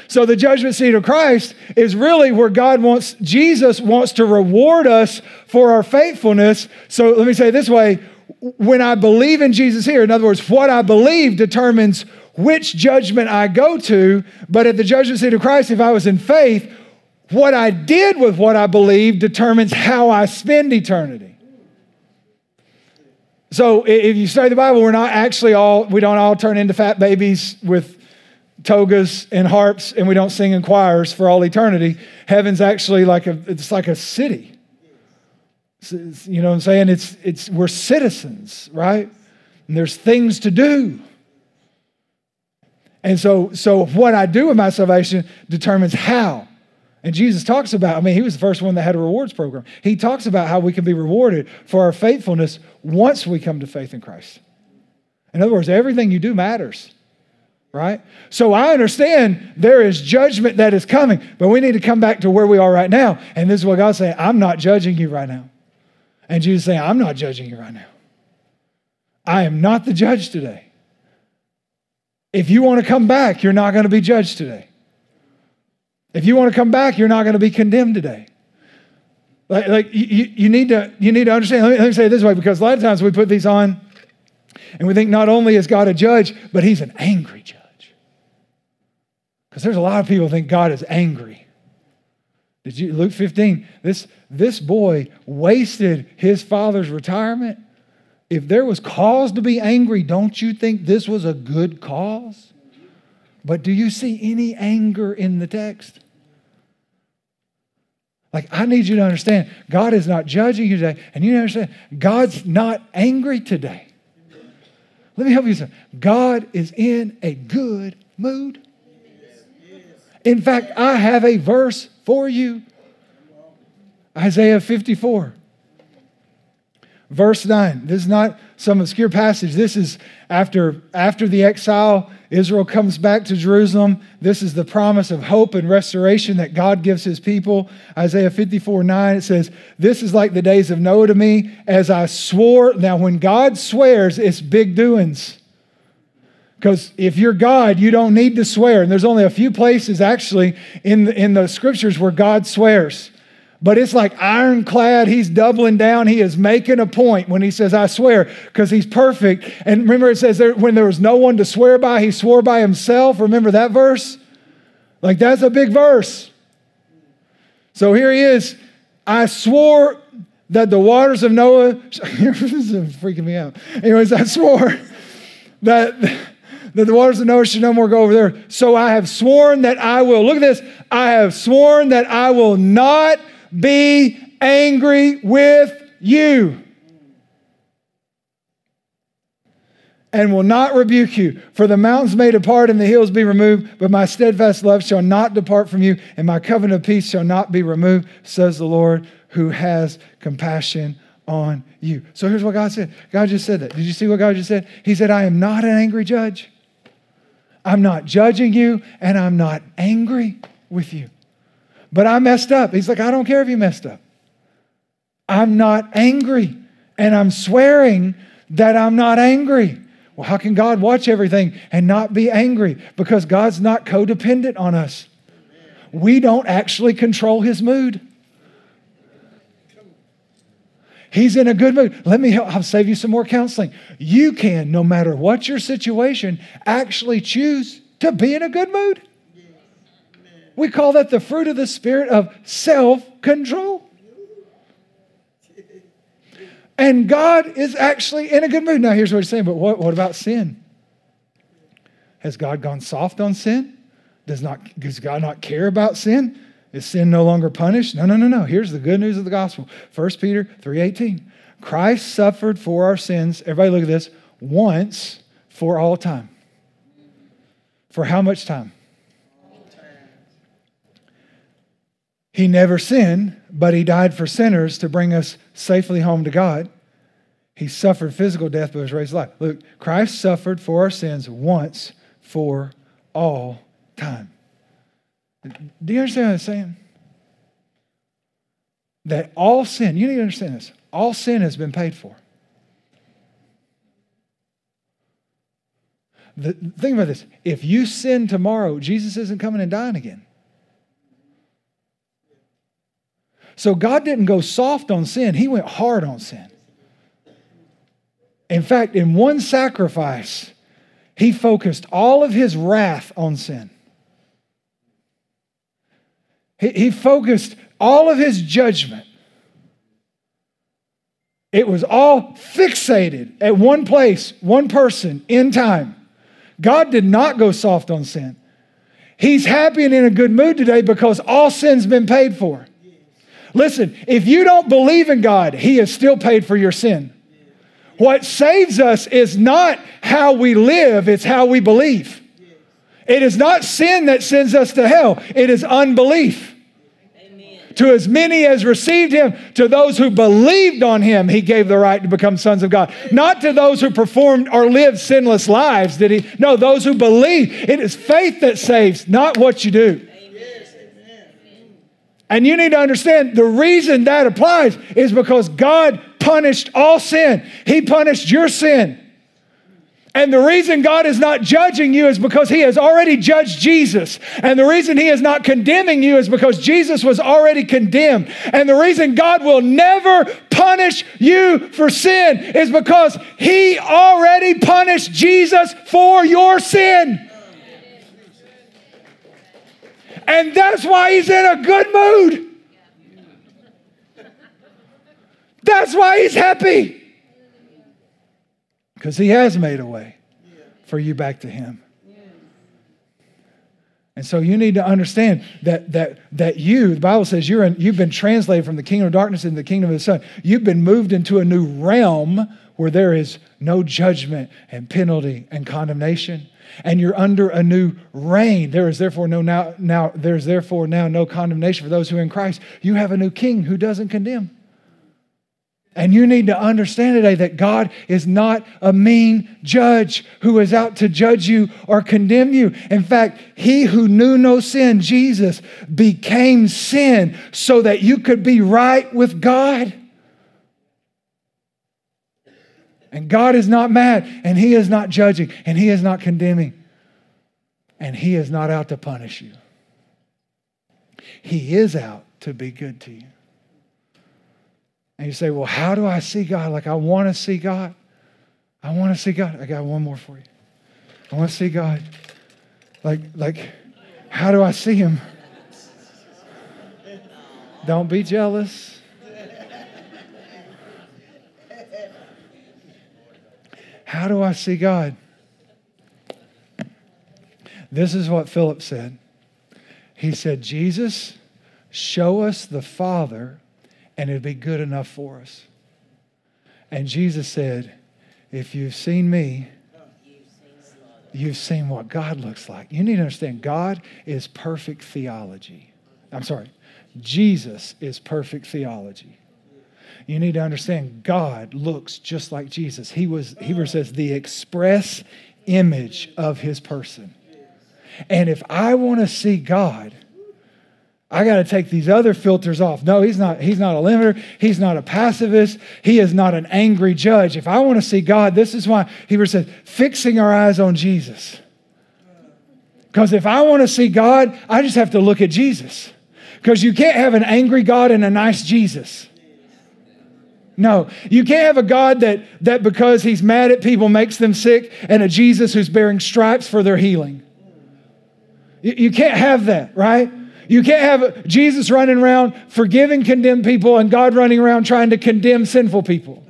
So the judgment seat of Christ is really where God wants, Jesus wants to reward us for our faithfulness. So let me say it this way when I believe in Jesus here, in other words, what I believe determines which judgment I go to. But at the judgment seat of Christ, if I was in faith, what I did with what I believe determines how I spend eternity. So if you study the Bible, we're not actually all, we don't all turn into fat babies with togas and harps and we don't sing in choirs for all eternity. Heaven's actually like a, it's like a city. you know what I'm saying? It's, it's, we're citizens, right? And there's things to do. And so, so what I do with my salvation determines how and Jesus talks about, I mean, he was the first one that had a rewards program. He talks about how we can be rewarded for our faithfulness once we come to faith in Christ. In other words, everything you do matters, right? So I understand there is judgment that is coming, but we need to come back to where we are right now. And this is what God's saying I'm not judging you right now. And Jesus saying, I'm not judging you right now. I am not the judge today. If you want to come back, you're not going to be judged today. If you want to come back, you're not going to be condemned today. Like, like you, you, need to, you need to understand. Let me, let me say it this way because a lot of times we put these on and we think not only is God a judge, but he's an angry judge. Because there's a lot of people think God is angry. Did you Luke 15? This, this boy wasted his father's retirement. If there was cause to be angry, don't you think this was a good cause? But do you see any anger in the text? Like, I need you to understand God is not judging you today, and you understand God's not angry today. Let me help you. Sir. God is in a good mood. In fact, I have a verse for you Isaiah 54. Verse 9. This is not some obscure passage. This is after, after the exile, Israel comes back to Jerusalem. This is the promise of hope and restoration that God gives his people. Isaiah 54 9, it says, This is like the days of Noah to me, as I swore. Now, when God swears, it's big doings. Because if you're God, you don't need to swear. And there's only a few places actually in the, in the scriptures where God swears. But it's like ironclad. He's doubling down. He is making a point when he says, I swear, because he's perfect. And remember, it says there, when there was no one to swear by, he swore by himself. Remember that verse? Like, that's a big verse. So here he is. I swore that the waters of Noah, this is freaking me out. Anyways, I swore that, that the waters of Noah should no more go over there. So I have sworn that I will, look at this, I have sworn that I will not be angry with you and will not rebuke you. For the mountains may depart and the hills be removed, but my steadfast love shall not depart from you, and my covenant of peace shall not be removed, says the Lord, who has compassion on you. So here's what God said God just said that. Did you see what God just said? He said, I am not an angry judge. I'm not judging you, and I'm not angry with you. But I messed up. He's like, I don't care if you messed up. I'm not angry, and I'm swearing that I'm not angry. Well, how can God watch everything and not be angry? Because God's not codependent on us. We don't actually control his mood. He's in a good mood. Let me help. I'll save you some more counseling. You can, no matter what your situation, actually choose to be in a good mood. We call that the fruit of the spirit of self control. And God is actually in a good mood. Now, here's what he's saying, but what, what about sin? Has God gone soft on sin? Does, not, does God not care about sin? Is sin no longer punished? No, no, no, no. Here's the good news of the gospel. 1 Peter 3.18. Christ suffered for our sins, everybody look at this, once for all time. For how much time? He never sinned, but he died for sinners to bring us safely home to God. He suffered physical death, but was raised alive. Look, Christ suffered for our sins once for all time. Do you understand what I'm saying? That all sin, you need to understand this, all sin has been paid for. The, think about this. If you sin tomorrow, Jesus isn't coming and dying again. So God didn't go soft on sin, He went hard on sin. In fact, in one sacrifice, He focused all of His wrath on sin. He, he focused all of His judgment. It was all fixated at one place, one person, in time. God did not go soft on sin. He's happy and in a good mood today because all sin's been paid for. Listen, if you don't believe in God, He has still paid for your sin. What saves us is not how we live, it's how we believe. It is not sin that sends us to hell, it is unbelief. To as many as received him, to those who believed on him, he gave the right to become sons of God. Not to those who performed or lived sinless lives, did he? No, those who believe. It is faith that saves, not what you do. And you need to understand the reason that applies is because God punished all sin. He punished your sin. And the reason God is not judging you is because He has already judged Jesus. And the reason He is not condemning you is because Jesus was already condemned. And the reason God will never punish you for sin is because He already punished Jesus for your sin. And that's why he's in a good mood. That's why he's happy. Because he has made a way for you back to him. And so you need to understand that that that you, the Bible says you're in, you've been translated from the kingdom of darkness into the kingdom of the Son. You've been moved into a new realm where there is no judgment and penalty and condemnation and you're under a new reign. There is therefore no now, now there's therefore now no condemnation for those who are in Christ. You have a new king who doesn't condemn. And you need to understand today that God is not a mean judge who is out to judge you or condemn you. In fact, he who knew no sin, Jesus, became sin so that you could be right with God. And God is not mad, and He is not judging, and He is not condemning, and He is not out to punish you. He is out to be good to you. And you say, Well, how do I see God? Like, I want to see God. I want to see God. I got one more for you. I want to see God. Like, like, how do I see Him? Don't be jealous. How do I see God? This is what Philip said. He said, Jesus, show us the Father, and it'd be good enough for us. And Jesus said, If you've seen me, you've seen what God looks like. You need to understand God is perfect theology. I'm sorry, Jesus is perfect theology. You need to understand God looks just like Jesus. He was, Hebrews says, the express image of his person. And if I want to see God, I got to take these other filters off. No, he's not he's not a limiter, he's not a pacifist, he is not an angry judge. If I want to see God, this is why Hebrews says fixing our eyes on Jesus. Because if I want to see God, I just have to look at Jesus. Because you can't have an angry God and a nice Jesus. No, you can't have a God that, that because he's mad at people makes them sick and a Jesus who's bearing stripes for their healing. You, you can't have that, right? You can't have Jesus running around forgiving condemned people and God running around trying to condemn sinful people.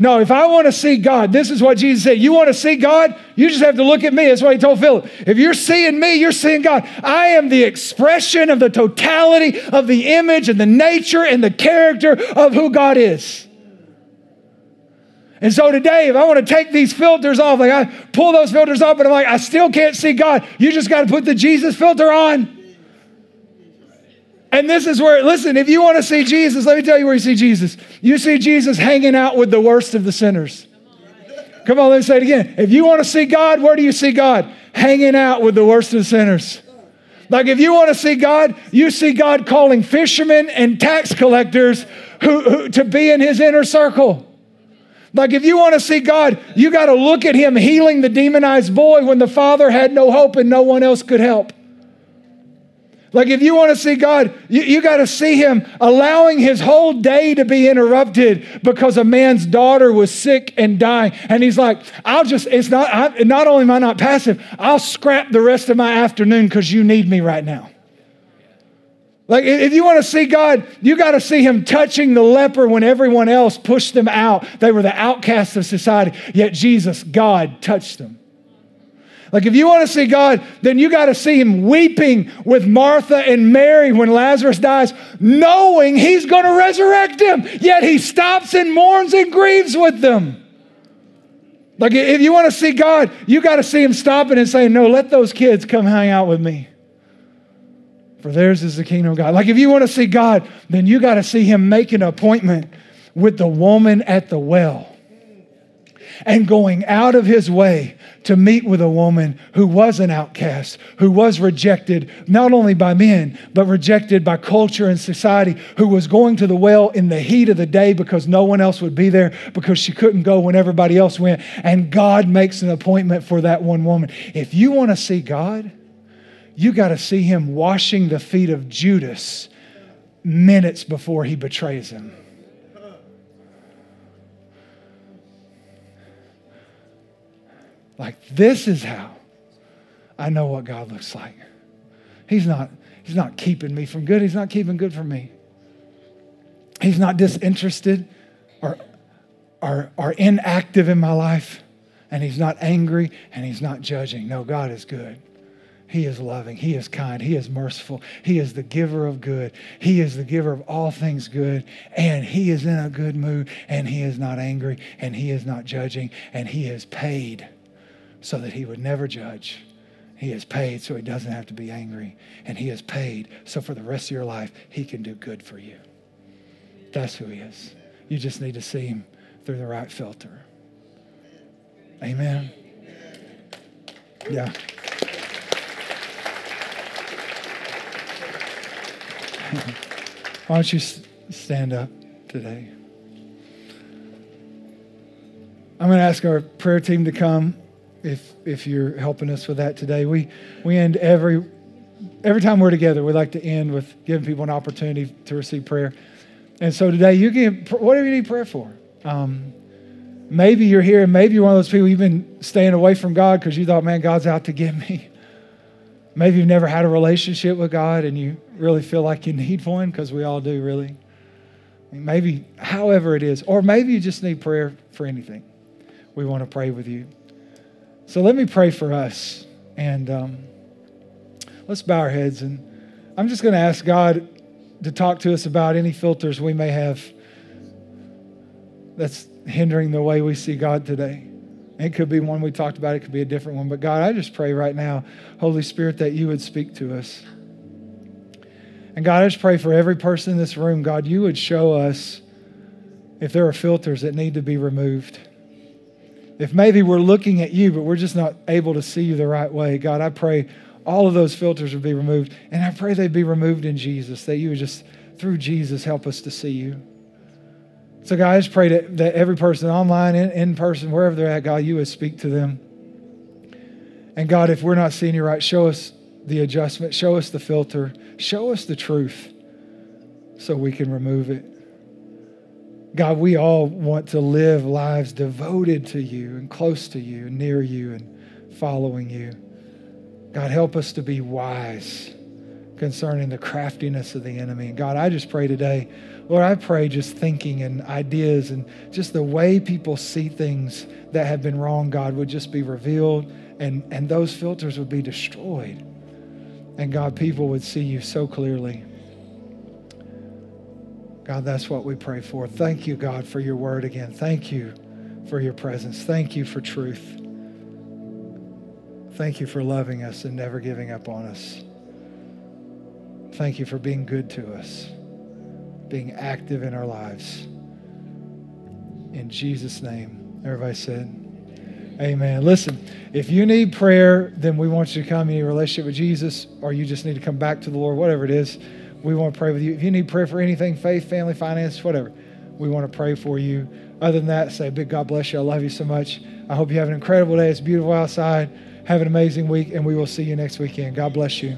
No, if I want to see God, this is what Jesus said. You want to see God? You just have to look at me. That's what he told Philip. If you're seeing me, you're seeing God. I am the expression of the totality of the image and the nature and the character of who God is. And so today, if I want to take these filters off, like I pull those filters off, but I'm like, I still can't see God, you just got to put the Jesus filter on. And this is where, listen, if you want to see Jesus, let me tell you where you see Jesus. You see Jesus hanging out with the worst of the sinners. Come on, let me say it again. If you want to see God, where do you see God? Hanging out with the worst of the sinners. Like if you want to see God, you see God calling fishermen and tax collectors who, who to be in his inner circle. Like if you want to see God, you got to look at him healing the demonized boy when the father had no hope and no one else could help. Like, if you want to see God, you, you got to see Him allowing His whole day to be interrupted because a man's daughter was sick and dying. And He's like, I'll just, it's not, I, not only am I not passive, I'll scrap the rest of my afternoon because you need me right now. Like, if you want to see God, you got to see Him touching the leper when everyone else pushed them out. They were the outcasts of society, yet Jesus, God, touched them. Like, if you want to see God, then you got to see him weeping with Martha and Mary when Lazarus dies, knowing he's going to resurrect him. Yet he stops and mourns and grieves with them. Like, if you want to see God, you got to see him stopping and saying, No, let those kids come hang out with me. For theirs is the kingdom of God. Like, if you want to see God, then you got to see him make an appointment with the woman at the well and going out of his way to meet with a woman who was an outcast, who was rejected not only by men, but rejected by culture and society, who was going to the well in the heat of the day because no one else would be there because she couldn't go when everybody else went. And God makes an appointment for that one woman. If you want to see God, you got to see him washing the feet of Judas minutes before he betrays him. Like, this is how I know what God looks like. He's not, he's not keeping me from good. He's not keeping good from me. He's not disinterested or, or, or inactive in my life. And he's not angry and he's not judging. No, God is good. He is loving. He is kind. He is merciful. He is the giver of good. He is the giver of all things good. And He is in a good mood. And He is not angry. And He is not judging. And He is paid so that he would never judge. He is paid so he doesn't have to be angry. And he is paid so for the rest of your life, he can do good for you. That's who he is. You just need to see him through the right filter. Amen. Yeah. Why don't you stand up today? I'm going to ask our prayer team to come if if you're helping us with that today. We we end every every time we're together. We like to end with giving people an opportunity to receive prayer. And so today, you can whatever you need prayer for. Um, maybe you're here, and maybe you're one of those people you've been staying away from God because you thought, man, God's out to get me. Maybe you've never had a relationship with God, and you really feel like you need one because we all do, really. Maybe, however it is, or maybe you just need prayer for anything. We want to pray with you. So let me pray for us. And um, let's bow our heads. And I'm just going to ask God to talk to us about any filters we may have that's hindering the way we see God today. It could be one we talked about, it could be a different one. But God, I just pray right now, Holy Spirit, that you would speak to us. And God, I just pray for every person in this room, God, you would show us if there are filters that need to be removed. If maybe we're looking at you, but we're just not able to see you the right way, God, I pray all of those filters would be removed. And I pray they'd be removed in Jesus, that you would just, through Jesus, help us to see you. So, God, I just pray that, that every person online, in, in person, wherever they're at, God, you would speak to them. And God, if we're not seeing you right, show us the adjustment, show us the filter, show us the truth so we can remove it. God, we all want to live lives devoted to you and close to you near you and following you. God, help us to be wise concerning the craftiness of the enemy. And God, I just pray today, Lord, I pray just thinking and ideas and just the way people see things that have been wrong, God, would just be revealed and, and those filters would be destroyed. And God, people would see you so clearly. God, that's what we pray for. Thank you, God, for your word again. Thank you for your presence. Thank you for truth. Thank you for loving us and never giving up on us. Thank you for being good to us, being active in our lives. In Jesus' name, everybody said, Amen. Listen, if you need prayer, then we want you to come. in a relationship with Jesus, or you just need to come back to the Lord, whatever it is, we want to pray with you. If you need prayer for anything, faith, family, finance, whatever, we want to pray for you. Other than that, say, Big God bless you. I love you so much. I hope you have an incredible day. It's beautiful outside. Have an amazing week, and we will see you next weekend. God bless you.